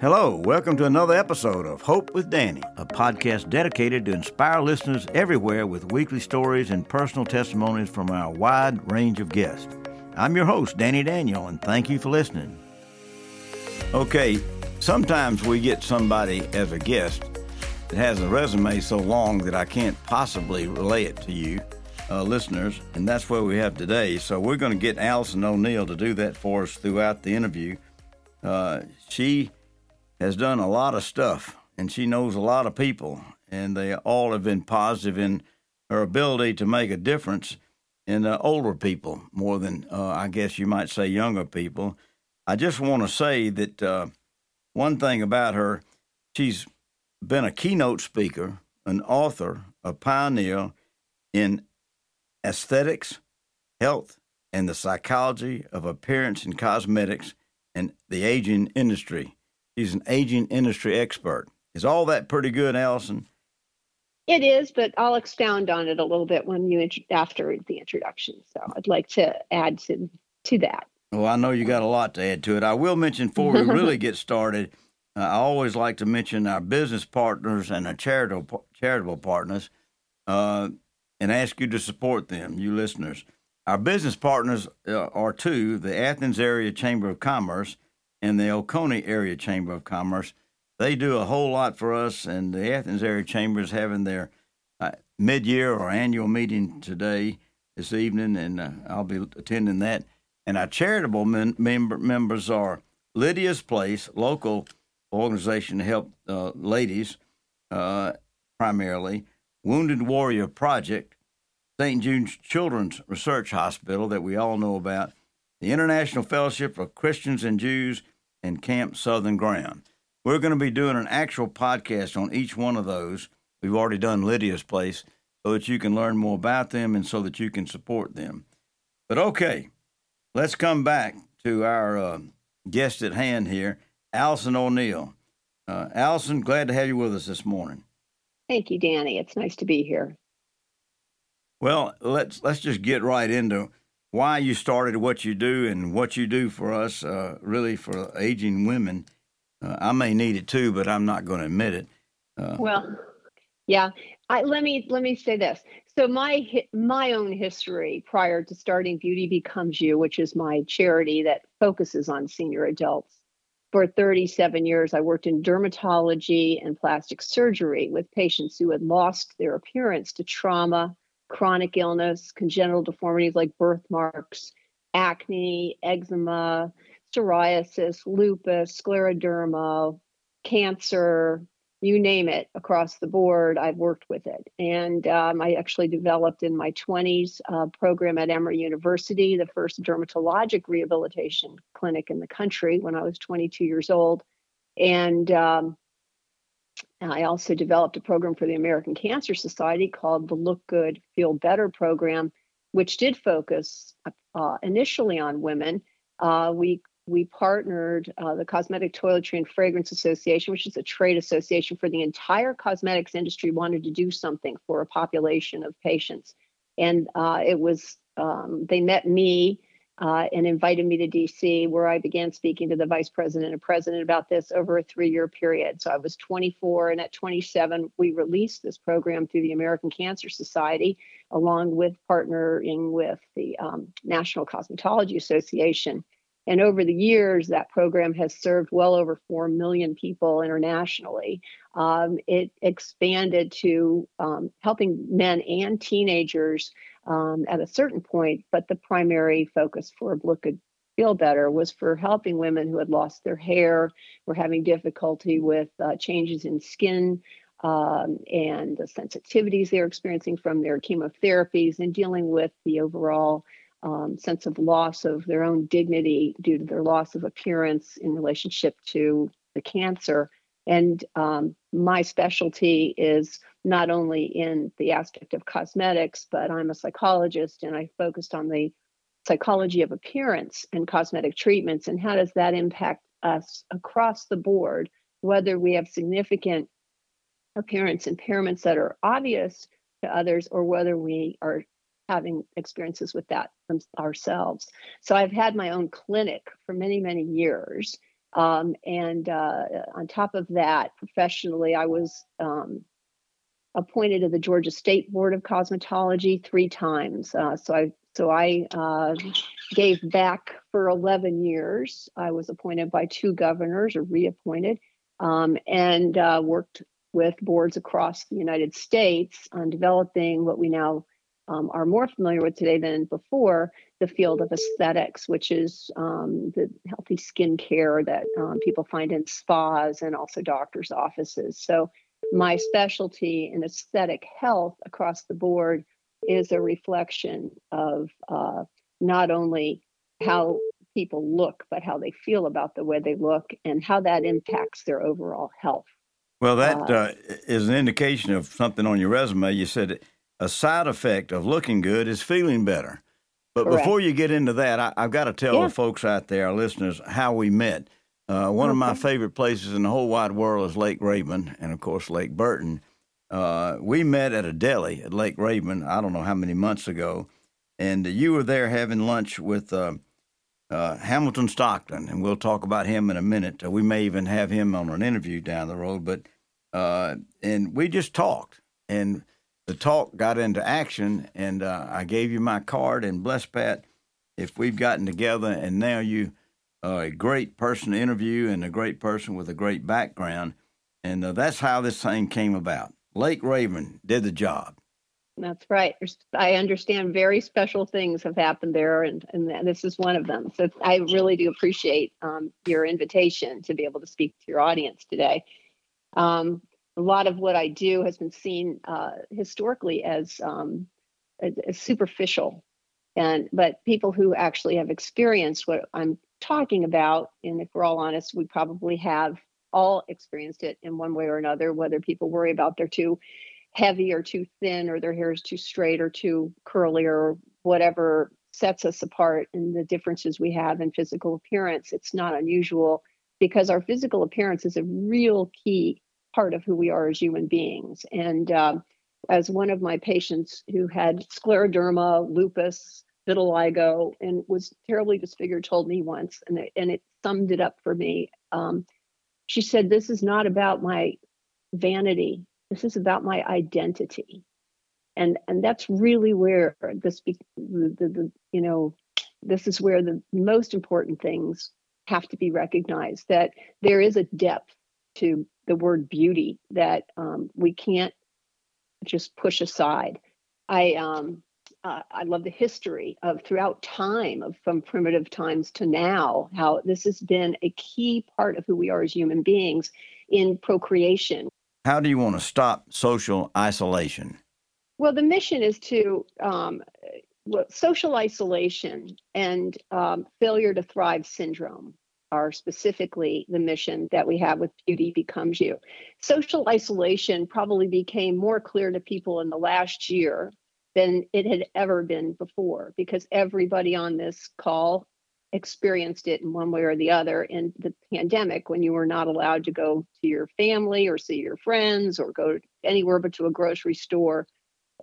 Hello, welcome to another episode of Hope with Danny, a podcast dedicated to inspire listeners everywhere with weekly stories and personal testimonies from our wide range of guests. I'm your host, Danny Daniel, and thank you for listening. Okay, sometimes we get somebody as a guest that has a resume so long that I can't possibly relay it to you, uh, listeners, and that's what we have today. So we're going to get Allison O'Neill to do that for us throughout the interview. Uh, she has done a lot of stuff and she knows a lot of people, and they all have been positive in her ability to make a difference in uh, older people more than, uh, I guess you might say, younger people. I just want to say that uh, one thing about her, she's been a keynote speaker, an author, a pioneer in aesthetics, health, and the psychology of appearance and cosmetics and the aging industry. He's an aging industry expert. Is all that pretty good, Allison? It is, but I'll expound on it a little bit when you after the introduction. So I'd like to add to to that. Well, I know you got a lot to add to it. I will mention before we really get started. Uh, I always like to mention our business partners and our charitable charitable partners, uh, and ask you to support them, you listeners. Our business partners uh, are two: the Athens Area Chamber of Commerce and the Oconee Area Chamber of Commerce. They do a whole lot for us, and the Athens Area Chamber is having their uh, mid year or annual meeting today, this evening, and uh, I'll be attending that. And our charitable men- member- members are Lydia's Place, local organization to help uh, ladies uh, primarily, Wounded Warrior Project, St. Jude's Children's Research Hospital that we all know about, the International Fellowship of Christians and Jews, and Camp Southern Ground. We're going to be doing an actual podcast on each one of those. We've already done Lydia's Place so that you can learn more about them and so that you can support them. But okay, let's come back to our uh, guest at hand here, Allison O'Neill. Uh, Allison, glad to have you with us this morning. Thank you, Danny. It's nice to be here. Well, let's let's just get right into why you started what you do and what you do for us, uh, really for aging women. Uh, I may need it too, but I'm not going to admit it. Uh, well, yeah. I, let me let me say this. So my my own history prior to starting Beauty Becomes You, which is my charity that focuses on senior adults. For 37 years, I worked in dermatology and plastic surgery with patients who had lost their appearance to trauma, chronic illness, congenital deformities like birthmarks, acne, eczema, psoriasis, lupus, scleroderma, cancer, you name it across the board, I've worked with it. And um, I actually developed in my 20s a program at Emory University, the first dermatologic rehabilitation clinic in the country when I was 22 years old. And um, I also developed a program for the American Cancer Society called the Look Good, Feel Better program, which did focus uh, initially on women. Uh, we we partnered uh, the Cosmetic Toiletry and Fragrance Association, which is a trade association for the entire cosmetics industry, wanted to do something for a population of patients, and uh, it was um, they met me uh, and invited me to DC, where I began speaking to the vice president and president about this over a three year period. So I was 24, and at 27, we released this program through the American Cancer Society, along with partnering with the um, National Cosmetology Association. And over the years, that program has served well over 4 million people internationally. Um, it expanded to um, helping men and teenagers um, at a certain point, but the primary focus for Look Good Feel Better was for helping women who had lost their hair, were having difficulty with uh, changes in skin um, and the sensitivities they're experiencing from their chemotherapies, and dealing with the overall um, sense of loss of their own dignity due to their loss of appearance in relationship to the cancer. And um, my specialty is not only in the aspect of cosmetics, but I'm a psychologist and I focused on the psychology of appearance and cosmetic treatments and how does that impact us across the board, whether we have significant appearance impairments that are obvious to others or whether we are having experiences with that ourselves. So I've had my own clinic for many, many years Um, and uh, on top of that, professionally, I was um, appointed to the Georgia State Board of Cosmetology three times. Uh, so I so I uh, gave back for 11 years. I was appointed by two governors or reappointed, um, and uh, worked with boards across the United States on developing what we now um, are more familiar with today than before the field of aesthetics, which is um, the healthy skin care that um, people find in spas and also doctors' offices. So, my specialty in aesthetic health across the board is a reflection of uh, not only how people look, but how they feel about the way they look and how that impacts their overall health. Well, that uh, uh, is an indication of something on your resume. You said a side effect of looking good is feeling better. But correct. before you get into that, I, have got to tell yeah. the folks out there, our listeners, how we met. Uh, one okay. of my favorite places in the whole wide world is Lake Rabun, and of course Lake Burton. Uh, we met at a deli at Lake Rabun. I don't know how many months ago, and you were there having lunch with uh, uh Hamilton Stockton, and we'll talk about him in a minute. Uh, we may even have him on an interview down the road, but uh, and we just talked, and the talk got into action, and uh, I gave you my card. And bless Pat, if we've gotten together, and now you are a great person to interview and a great person with a great background, and uh, that's how this thing came about. Lake Rabun did the job. That's right. I understand very special things have happened there, and, and this is one of them. So I really do appreciate um, your invitation to be able to speak to your audience today. Um, a lot of what I do has been seen uh, historically as, um, as, superficial, and but people who actually have experienced what I'm talking about, and if we're all honest, we probably have all experienced it in one way or another. Whether people worry about they're too heavy or too thin, or their hair is too straight or too curly, or whatever sets us apart and the differences we have in physical appearance, it's not unusual because our physical appearance is a real key part of who we are as human beings. And um, as one of my patients who had scleroderma, lupus, vitiligo, and was terribly disfigured told me once, and it, and it summed it up for me. Um, she said, This is not about my vanity, this is about my identity. And, and that's really where this the, the, the you know this is where the most important things have to be recognized that there is a depth to the word beauty that um, we can't just push aside. I um, uh, I love the history of throughout time of from primitive times to now how this has been a key part of who we are as human beings in procreation. How do you want to stop social isolation? Well, the mission is to um, social isolation and um, failure to thrive syndrome are specifically the mission that we have with Beauty Becomes You. Social isolation probably became more clear to people in the last year than it had ever been before because everybody on this call experienced it in one way or the other in the pandemic when you were not allowed to go to your family or see your friends or go anywhere but to a grocery store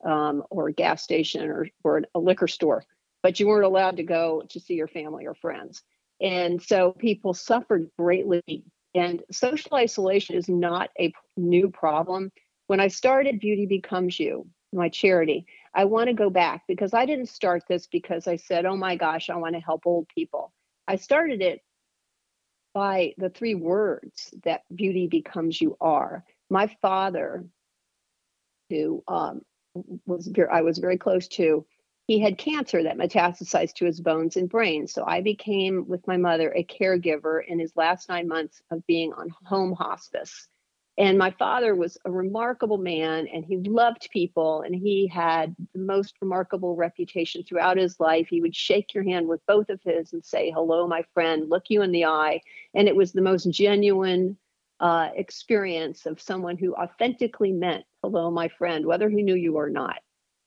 um, or a gas station or, or a liquor store but you weren't allowed to go to see your family or friends and so people suffered greatly. And social isolation is not a new problem. When I started Beauty Becomes You, my charity, I want to go back because I didn't start this because I said, oh my gosh, I want to help old people. I started it by the three words that beauty becomes you are. My father, who um, was I was very close to, he had cancer that metastasized to his bones and brain. So I became, with my mother, a caregiver in his last nine months of being on home hospice. And my father was a remarkable man and he loved people and he had the most remarkable reputation throughout his life. He would shake your hand with both of his and say, Hello, my friend, look you in the eye. And it was the most genuine uh, experience of someone who authentically meant, Hello, my friend, whether he knew you or not.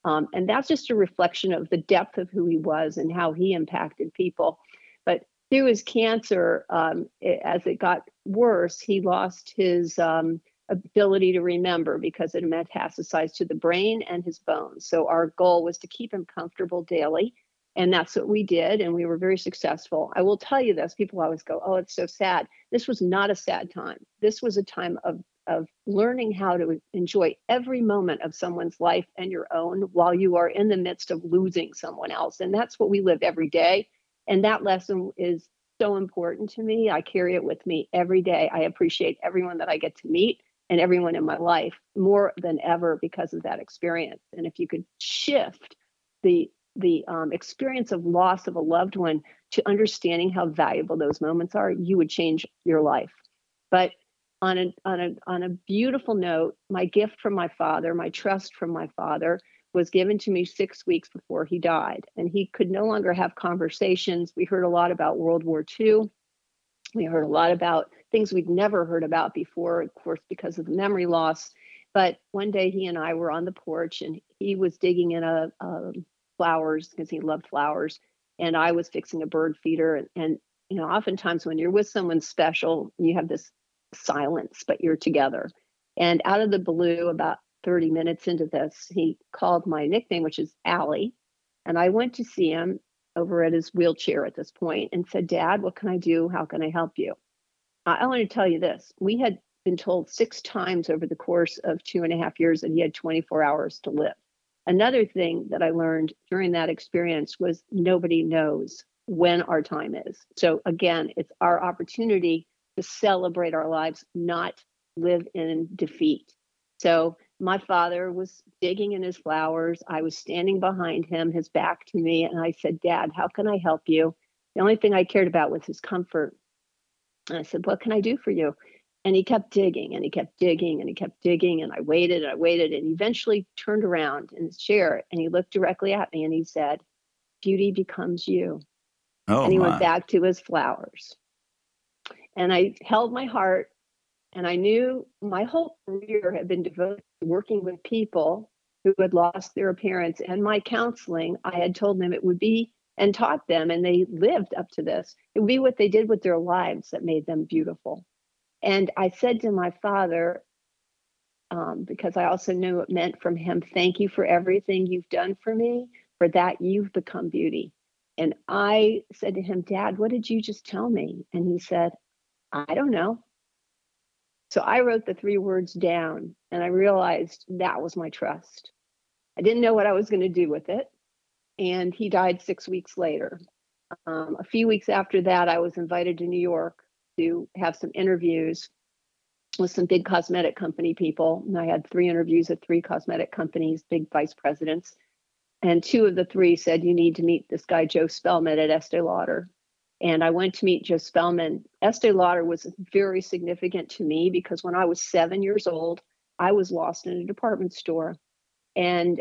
Um, and that's just a reflection of the depth of who he was and how he impacted people. But through his cancer, um, it, as it got worse, he lost his um, ability to remember because it metastasized to the brain and his bones. So our goal was to keep him comfortable daily And that's what we did. And we were very successful. I will tell you this people always go, Oh, it's so sad. This was not a sad time. This was a time of, of learning how to enjoy every moment of someone's life and your own while you are in the midst of losing someone else. And that's what we live every day. And that lesson is so important to me. I carry it with me every day. I appreciate everyone that I get to meet and everyone in my life more than ever because of that experience. And if you could shift the the um, experience of loss of a loved one to understanding how valuable those moments are, you would change your life. But on a on a on a beautiful note, my gift from my father, my trust from my father, was given to me six weeks before he died, and he could no longer have conversations. We heard a lot about World War II. We heard a lot about things we'd never heard about before, of course, because of the memory loss. But one day he and I were on the porch, and he was digging in a, a flowers because he loved flowers, and I was fixing a bird feeder. And, and you know, oftentimes when you're with someone special, you have this silence, but you're together. And out of the blue, about 30 minutes into this, he called my nickname, which is Allie. And I went to see him over at his wheelchair at this point and said, Dad, what can I do? How can I help you? I want to tell you this. We had been told six times over the course of two and a half years that he had 24 hours to live. Another thing that I learned during that experience was nobody knows when our time is. So, again, it's our opportunity to celebrate our lives, not live in defeat. So, my father was digging in his flowers. I was standing behind him, his back to me, and I said, Dad, how can I help you? The only thing I cared about was his comfort. And I said, What can I do for you? And he kept digging and he kept digging and he kept digging. And I waited and I waited and eventually turned around in his chair and he looked directly at me and he said, Beauty becomes you. Oh, and he my. went back to his flowers. And I held my heart and I knew my whole career had been devoted to working with people who had lost their parents. And my counseling, I had told them it would be and taught them, and they lived up to this. It would be what they did with their lives that made them beautiful. And I said to my father, um, because I also knew it meant from him, thank you for everything you've done for me. For that, you've become beauty. And I said to him, Dad, what did you just tell me? And he said, I don't know. So I wrote the three words down and I realized that was my trust. I didn't know what I was going to do with it. And he died six weeks later. Um, a few weeks after that, I was invited to New York to have some interviews with some big cosmetic company people. And I had three interviews at three cosmetic companies, big vice presidents. And two of the three said, You need to meet this guy, Joe Spellman at Estee Lauder. And I went to meet Joe Spellman. Estee Lauder was very significant to me because when I was seven years old, I was lost in a department store. And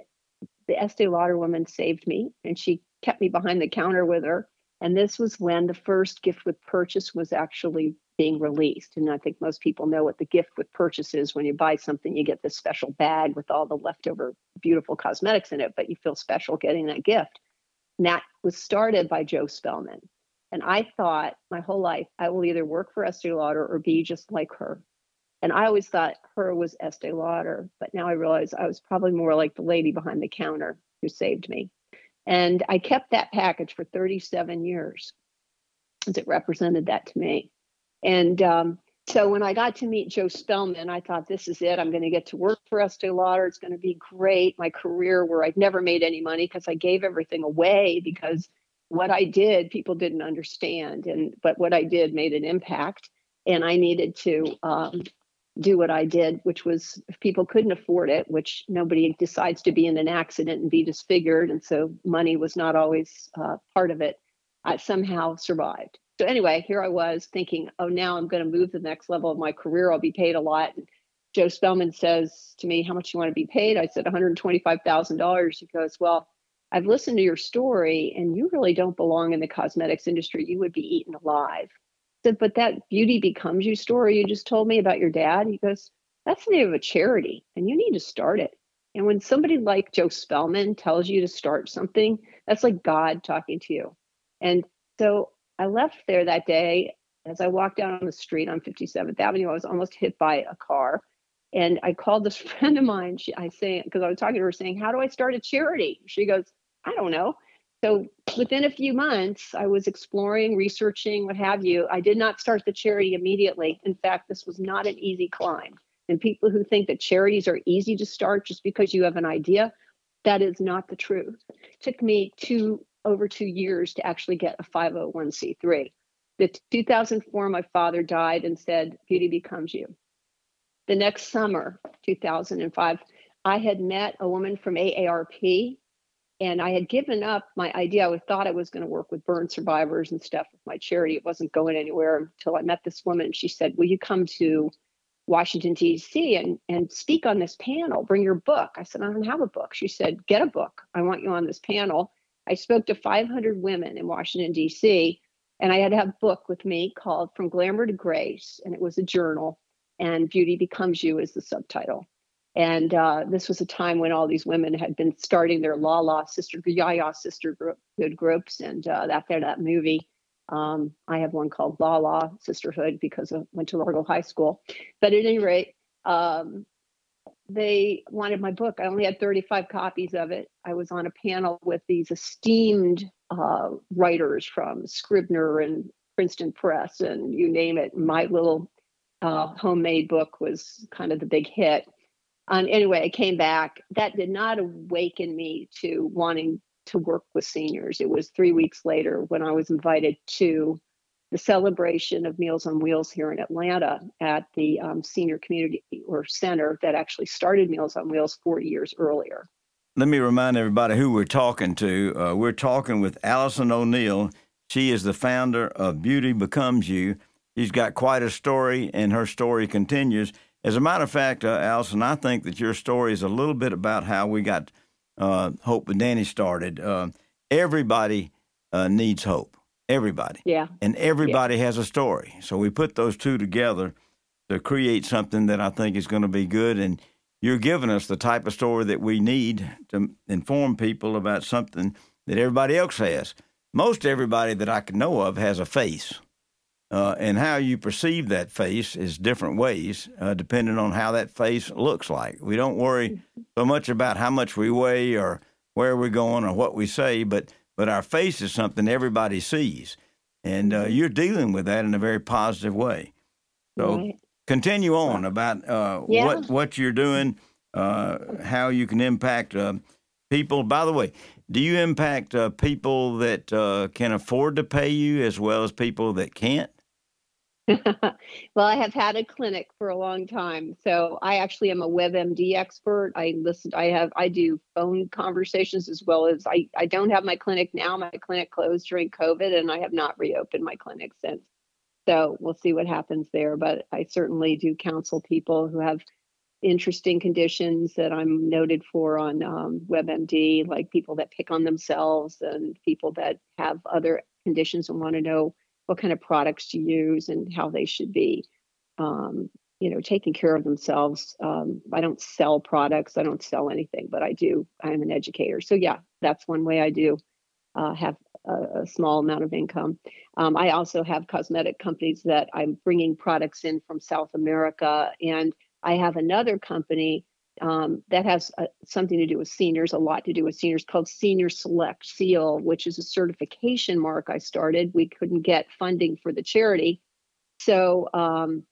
the Estee Lauder woman saved me and she kept me behind the counter with her and this was when the first gift with purchase was actually being released. And I think most people know what the gift with purchase is. When you buy something, you get this special bag with all the leftover beautiful cosmetics in it, but you feel special getting that gift. And that was started by Joe Spellman. And I thought my whole life, I will either work for Estee Lauder or be just like her. And I always thought her was Estee Lauder, but now I realize I was probably more like the lady behind the counter who saved me. And I kept that package for 37 years as it represented that to me. And um, so when I got to meet Joe Spellman, I thought, this is it. I'm going to get to work for Estee Lauder. It's going to be great. My career where I'd never made any money because I gave everything away because what I did, people didn't understand. And but what I did made an impact. And I needed to um, do what I did, which was if people couldn't afford it, which nobody decides to be in an accident and be disfigured, and so money was not always uh, part of it. I somehow survived. So anyway, here I was thinking, oh, now I'm going to move to the next level of my career. I'll be paid a lot. And Joe Spellman says to me, "How much you want to be paid?" I said, $125,000. He goes, "Well." I've listened to your story and you really don't belong in the cosmetics industry. You would be eaten alive said, but that beauty becomes you story you just told me about your dad, he goes, that's the name of a charity and you need to start it. And when somebody like Joe Spellman tells you to start something, that's like God talking to you. And so I left there that day. As I walked down on the street on 57th Avenue, I was almost hit by a car. And I called this friend of mine. She, I say, because I was talking to her saying, How do I start a charity? She goes, I don't know. so within a few months, I was exploring, researching, what have you. I did not start the charity immediately. In fact, this was not an easy climb. And people who think that charities are easy to start just because you have an idea, that is not the truth. It took me two over two years to actually get a 501c3. The 2004, my father died and said, Beauty becomes you. The next summer, 2005, I had met a woman from AARP and I had given up my idea. I thought I was going to work with burn survivors and stuff with my charity. It wasn't going anywhere until I met this woman. She said, Will you come to Washington, D.C. and, and speak on this panel? Bring your book. I said, I don't have a book. She said, Get a book. I want you on this panel. I spoke to 500 women in Washington, D.C., and I had to have a book with me called From Glamour to Grace, and it was a journal, and Beauty Becomes You is the subtitle. And uh, this was a time when all these women had been starting their La La sister, Yaya sister group, good groups. And uh, after that movie, um, I have one called La La Sisterhood because I went to Largo High School. But at any rate, um, they wanted my book. I only had 35 copies of it. I was on a panel with these esteemed uh, writers from Scribner and Princeton Press, and you name it. My little uh, homemade book was kind of the big hit. Um, anyway, I came back. That did not awaken me to wanting to work with seniors. It was three weeks later when I was invited to the celebration of Meals on Wheels here in Atlanta at the um, senior community or center that actually started Meals on Wheels 40 years earlier. Let me remind everybody who we're talking to. Uh, we're talking with Allison O'Neill. She is the founder of Beauty Becomes You. She's got quite a story, and her story continues. As a matter of fact, uh, Allison, I think that your story is a little bit about how we got uh, Hope with Danny started. Uh, everybody uh, needs hope. Everybody. Yeah. And everybody yeah. has a story. So we put those two together to create something that I think is going to be good. And you're giving us the type of story that we need to inform people about something that everybody else has. Most everybody that I can know of has a face. Uh, and how you perceive that face is different ways, uh, depending on how that face looks like. We don't worry so much about how much we weigh or where we're going or what we say, but but our face is something everybody sees, and uh, you're dealing with that in a very positive way. So right. continue on about uh, yeah. what what you're doing, uh, how you can impact uh, people. By the way, do you impact people that can afford to pay you as well as people that can't? well, I have had a clinic for a long time. So I actually am a WebMD expert. I listen, I have, I do phone conversations as well as I, I don't have my clinic now. My clinic closed during COVID and I have not reopened my clinic since. So we'll see what happens there. But I certainly do counsel people who have interesting conditions that I'm noted for on um, WebMD, like people that pick on themselves and people that have other conditions and want to know what kind of products to use and how they should be um, you know taking care of themselves. Um, i don't sell products. I don't sell anything but i do. I'm an educator. So yeah that's one way i do uh, have a, a, small amount of income. Um, i also have cosmetic companies that i'm bringing products in from south america and i have another company um, that has uh, something to do with seniors, a lot to do with seniors, called Senior Select Seal, which is a certification mark I started. We couldn't get funding for the charity. So um,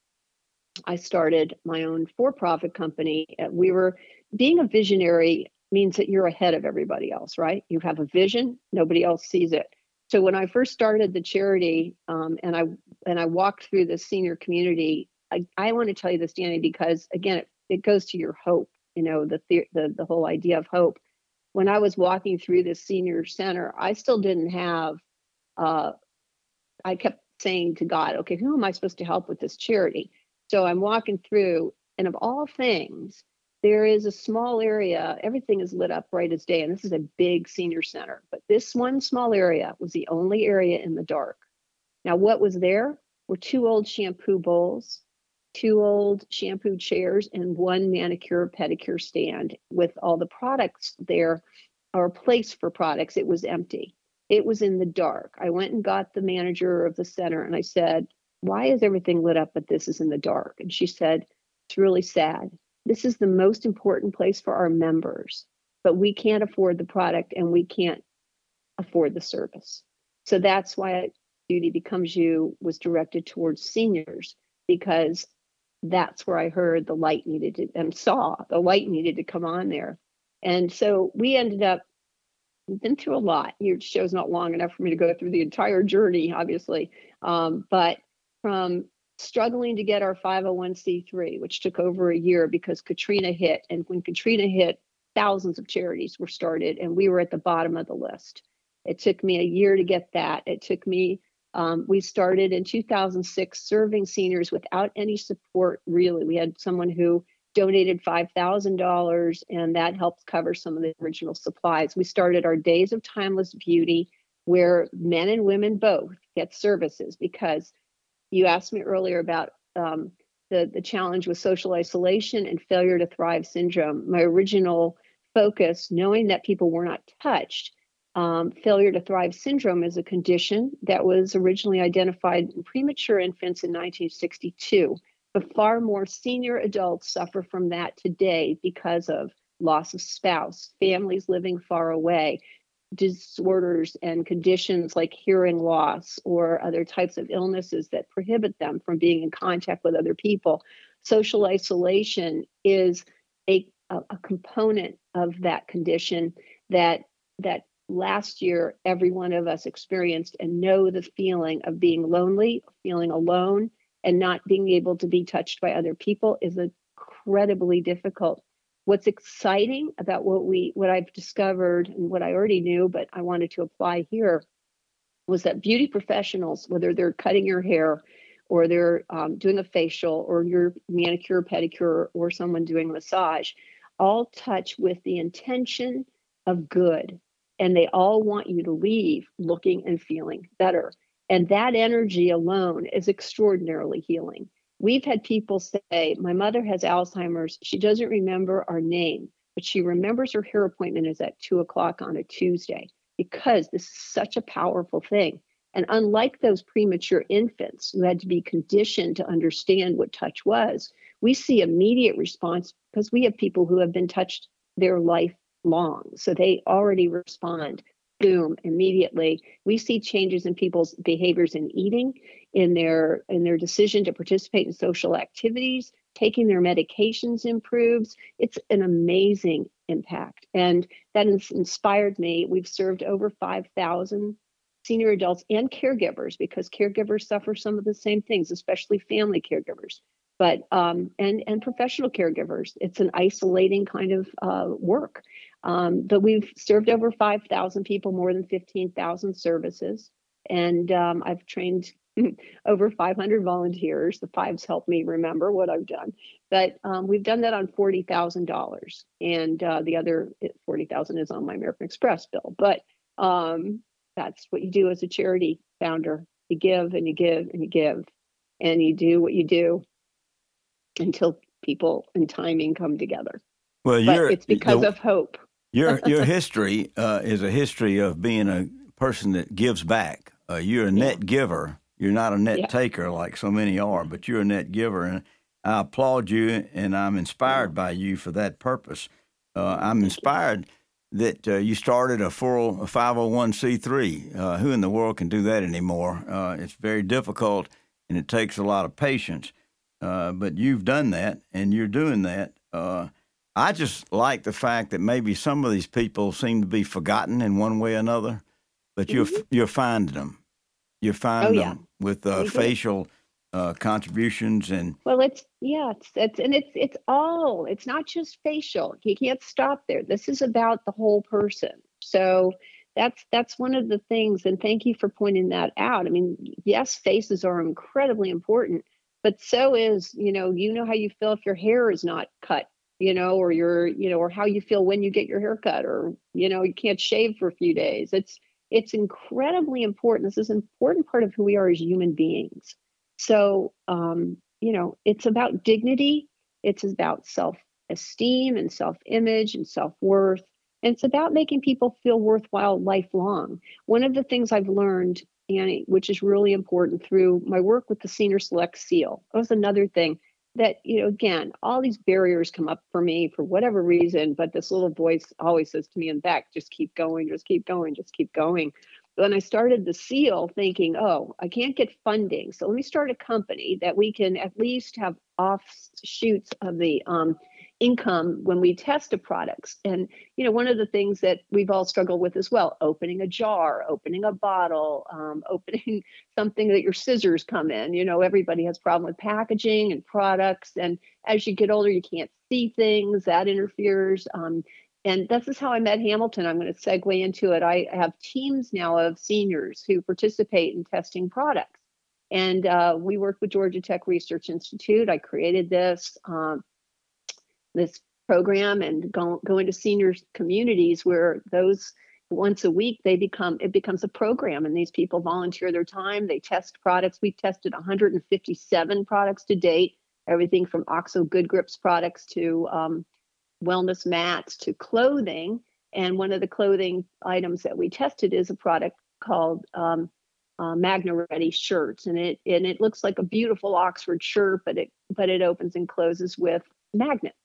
I started my own for profit company. Uh, we were being a visionary means that you're ahead of everybody else, right? You have a vision, nobody else sees it. So when I first started the charity um, and I and I walked through the senior community, I, I want to tell you this, Danny, because again, it, it goes to your hope you know the, the the whole idea of hope. When i was walking through this senior center i still didn't have uh, i kept saying to god okay who am i supposed to help with this charity? So i'm walking through and of all things there is a small area everything is lit up bright as day and this is a big senior center but this one small area was the only area in the dark. Now what was there were two old shampoo bowls two old shampoo chairs and one manicure pedicure stand with all the products there or place for products. It was empty. It was in the dark. I went and got the manager of the center and I said, Why is everything lit up, but this is in the dark? And she said, It's really sad. This is the most important place for our members, but we can't afford the product and we can't afford the service. So that's why Beauty Becomes You was directed towards seniors because that's where I heard the light needed to and saw the light needed to come on there. And so we ended up we've been through a lot. Your show's not long enough for me to go through the entire journey, obviously. Um, but from struggling to get our 501c3, which took over a year because Katrina hit. And when Katrina hit, thousands of charities were started, and we were at the bottom of the list. It took me a year to get that. It took me, um, we started in 2006 serving seniors without any support, really. We had someone who donated $5,000, and that helped cover some of the original supplies. We started our Days of Timeless Beauty, where men and women both get services because you asked me earlier about um, the, the challenge with social isolation and failure to thrive syndrome. My original focus, knowing that people were not touched, um, failure to thrive syndrome is a condition that was originally identified in premature infants in 1962. But far more senior adults suffer from that today because of loss of spouse, families living far away, disorders and conditions like hearing loss or other types of illnesses that prohibit them from being in contact with other people. Social isolation is a, a, component of that condition that that last year every one of us experienced and know the feeling of being lonely, feeling alone, and not being able to be touched by other people is incredibly difficult what's exciting about what we what I've discovered and what I already knew, but I wanted to apply here was that beauty professionals, whether they're cutting your hair or they're um, doing a facial or your manicure, pedicure, or someone doing massage, all touch with the intention of good. And they all want you to leave looking and feeling better. And that energy alone is extraordinarily healing. We've had people say, My mother has Alzheimer's. She doesn't remember our name, but she remembers her hair appointment is at two o'clock on a Tuesday because this is such a powerful thing. And unlike those premature infants who had to be conditioned to understand what touch was, we see immediate response because we have people who have been touched their life long. So they already respond. Boom immediately. We see changes in people's behaviors in eating in their in their decision to participate in social activities taking their medications improves. It's an amazing impact. And that inspired me. We've served over 5000 senior adults and caregivers because caregivers suffer some of the same things especially family caregivers. But um, and and professional caregivers. It's an isolating kind of uh, work um, but we've served over 5,000 people, more than 15,000 services. And um, I've trained over 500 volunteers. The fives help me remember what I've done. But um, we've done that on $40,000. And uh, the other 40,000 is on my American Express bill. But um, that's what you do as a charity founder. You give and you give and you give. And you do what you do until people and timing come together. Well, but it's because the, of hope your your history uh, is a history of being a person that gives back. Uh, you're a net giver. You're not a net yeah. taker like so many are, but you're a net giver, and I applaud you, and I'm inspired by you for that purpose. Uh, I'm inspired that uh, you started a, 501c3. Uh, who in the world can do that anymore? Uh, it's very difficult, and it takes a lot of patience. but you've done that, and you're doing that I just like the fact that maybe some of these people seem to be forgotten in one way or another, but you're mm-hmm. you're finding them. You're finding oh, yeah. them with uh, facial uh, contributions and. Well, it's yeah, it's, it's and it's it's all. It's not just facial. You can't stop there. This is about the whole person. So that's that's one of the things. And thank you for pointing that out. I mean, yes, faces are incredibly important, but so is you know you know how you feel if your hair is not cut you know, or your, you know, or how you feel when you get your haircut, or you know, you can't shave for a few days. It's it's incredibly important. This is an important part of who we are as human beings. So, um, you know, it's about dignity. It's about self-esteem and self-image and self-worth. And it's about making people feel worthwhile lifelong. One of the things I've learned, Annie, which is really important through my work with the Senior Select SEAL, that was another thing that you know again all these barriers come up for me for whatever reason but this little voice always says to me in back just keep going just keep going just keep going when I started the seal thinking, oh, I can't get funding. So let me start a company that we can at least have offshoots of the um, income when we test a products. And, you know, one of the things that we've all struggled with as well, opening a jar, opening a bottle, um, opening something that your scissors come in. You know, everybody has problem with packaging and products. And as you get older, you can't see things that interferes. Um, and this is how I met Hamilton. I'm going to segue into it. I have teams now of seniors who participate in testing products. And uh, we work with Georgia Tech Research Institute. I created this um, this program and go, go into seniors communities where those once a week they become it becomes a program and these people volunteer their time they test products we've tested 157 products to date everything from oxo good grips products to um, wellness mats to clothing. And one of the clothing items that we tested is a product called um, uh, Magna Ready shirts, and it and it looks like a beautiful Oxford shirt, but it but it opens and closes with magnets.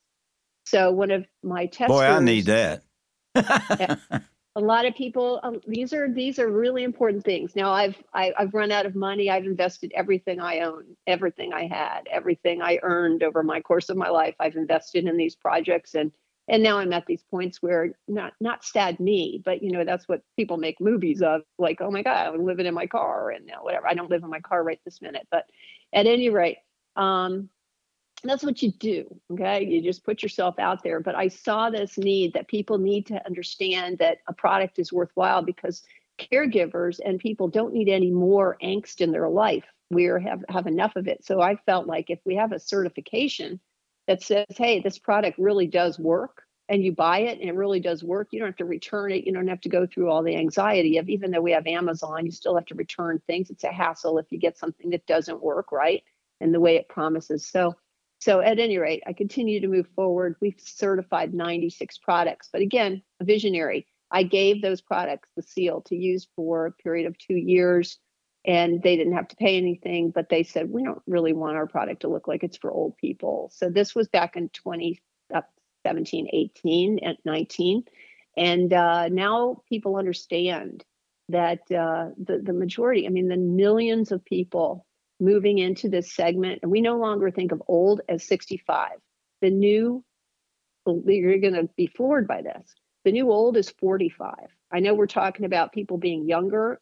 So one of my testers. Boy, I need that. a lot of people um, these are these are really important things now i've I, have i have run out of money i've invested everything i own everything i had everything i earned over my course of my life i've invested in these projects and and now i'm at these points where not not sad me but you know that's what people make movies of like oh my god i'm living in my car and now whatever i don't live in my car right this minute but at any rate um that's what you do okay? You just put yourself out there. But i saw this need that people need to understand that a product is worthwhile because caregivers and people don't need any more angst in their life. We have have enough of it. So i felt like if we have a certification that says hey this product really does work and you buy it and it really does work you don't have to return it. You don't have to go through all the anxiety of even though we have amazon you still have to return things. It's a hassle if you get something that doesn't work right? And the way it promises. So so at any rate, I continue to move forward. We've certified 96 products, but again, a visionary. I gave those products the seal to use for a period of two years, and they didn't have to pay anything. But they said we don't really want our product to look like it's for old people. So this was back in 2017, 18, and 19, and uh, now people understand that uh, the the majority. I mean, the millions of people moving into this segment. And we no longer think of old as 65. The new, you're going to be floored by this. The new old is 45. I know we're talking about people being younger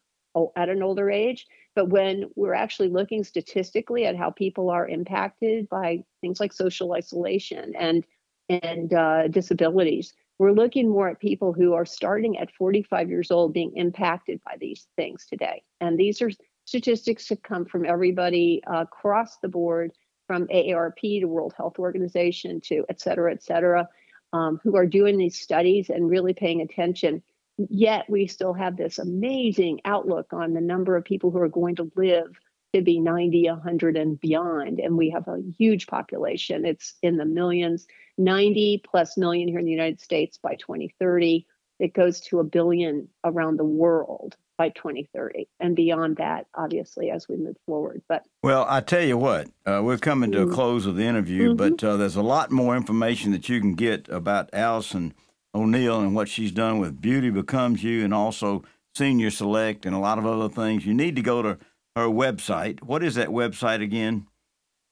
at an older age, but when we're actually looking statistically at how people are impacted by things like social isolation and and uh, disabilities, we're looking more at people who are starting at 45 years old being impacted by these things today. And these are statistics have come from everybody uh, across the board, from AARP to World Health Organization to et cetera, et cetera, um, who are doing these studies and really paying attention. Yet we still have this amazing outlook on the number of people who are going to live to be 90, 100, and beyond. And we have a huge population. It's in the millions, 90 plus million here in the United States by 2030. It goes to a billion around the world by 2030 and beyond that obviously as we move forward but well i tell you what uh, we're coming to a close of the interview mm-hmm. but uh, there's a lot more information that you can get about allison o'neill and what she's done with beauty becomes you and also senior select and a lot of other things. You need to go to her website. What is that website again?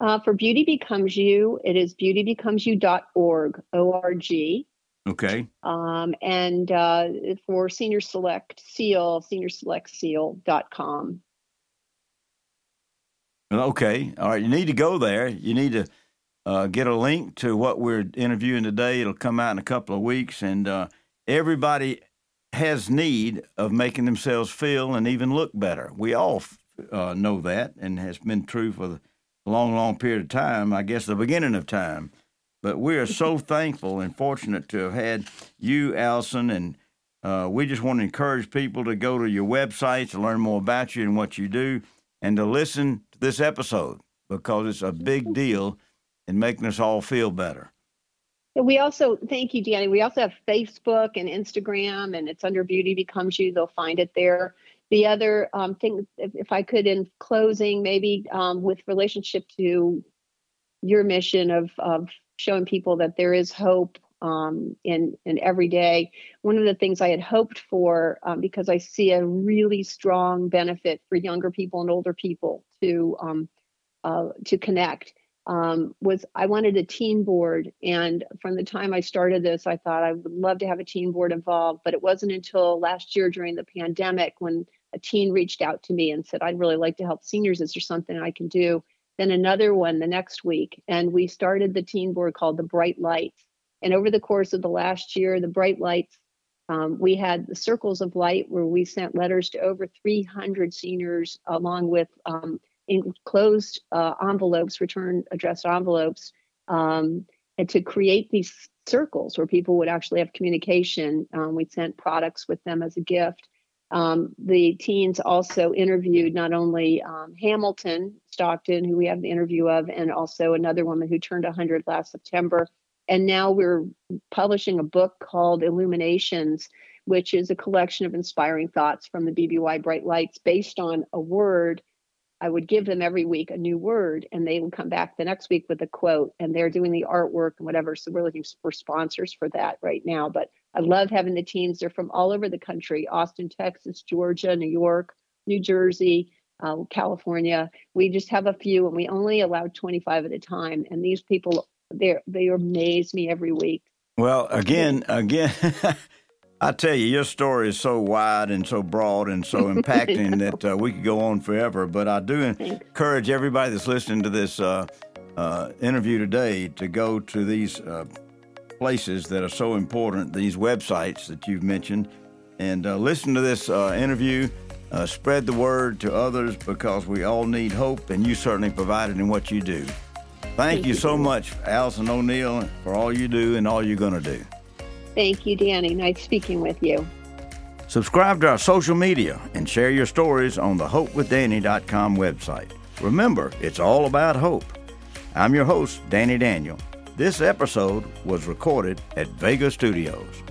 Uh, for beauty becomes you it is beautybecomesyou.org o-r-g Okay. Um, and uh, for Senior Select Seal, seniorselection.com. Okay. All right. You need to go there. You need to uh, get a link to what we're interviewing today. It'll come out in a couple of weeks. And uh, everybody has need of making themselves feel and even look better. We all uh, know that and has been true for a long, long period of time. I guess the beginning of time. But we are so thankful and fortunate to have had you, Allison, and uh, we just want to encourage people to go to your website to learn more about you and what you do, and to listen to this episode because it's a big deal in making us all feel better. We also thank you, Danny. We also have Facebook and Instagram, and it's under Beauty Becomes You. They'll find it there. The other um, thing, if, if, I could, in closing, maybe um, with relationship to your mission of of showing people that there is hope um, in in every day. One of the things I had hoped for, um, because I see a really strong benefit for younger people and older people to um, uh, to connect, um, was I wanted a teen board. And from the time I started this, I thought I would love to have a teen board involved. But it wasn't until last year during the pandemic when a teen reached out to me and said, "I'd really like to help seniors. Is there something I can do?" Then another one the next week, and we started the teen board called the Bright Lights and over the course of the last year, the bright lights, um, we had the circles of light where we sent letters to over 300 seniors, along with um, enclosed uh, envelopes, return addressed envelopes, um, and to create these circles where people would actually have communication. Um, we sent products with them as a gift. Um, the teens also interviewed not only um, Hamilton Stockton, who we have the interview of, and also another woman who turned 100 last September, and now we're publishing a book called Illuminations, which is a collection of inspiring thoughts from the BBY Bright Lights based on a word. I would give them every week a new word, and they would come back the next week with a quote, and they're doing the artwork and whatever. So we're looking for sponsors for that right now. But I love having the teams. They're from all over the country Austin, Texas, Georgia, New York, New Jersey, uh, California. We just have a few, and we only allow 25 at a time. And these people they they amaze me every week. Well, again, again. I tell you, your story is so wide and so broad and so impacting that uh, we could go on forever. But I do encourage everybody that's listening to this uh, uh, interview today to go to these uh, places that are so important, these websites that you've mentioned, and uh, listen to this uh, interview. spread the word to others because we all need hope, and you certainly provide it in what you do. Thank, you so much, Allison O'Neill, for all you do and all you're going to do. Thank you, Danny. Nice speaking with you. Subscribe to our social media and share your stories on the hopewithdanny.com website. Remember, it's all about hope. I'm your host, Danny Daniel. This episode was recorded at Vega Studios.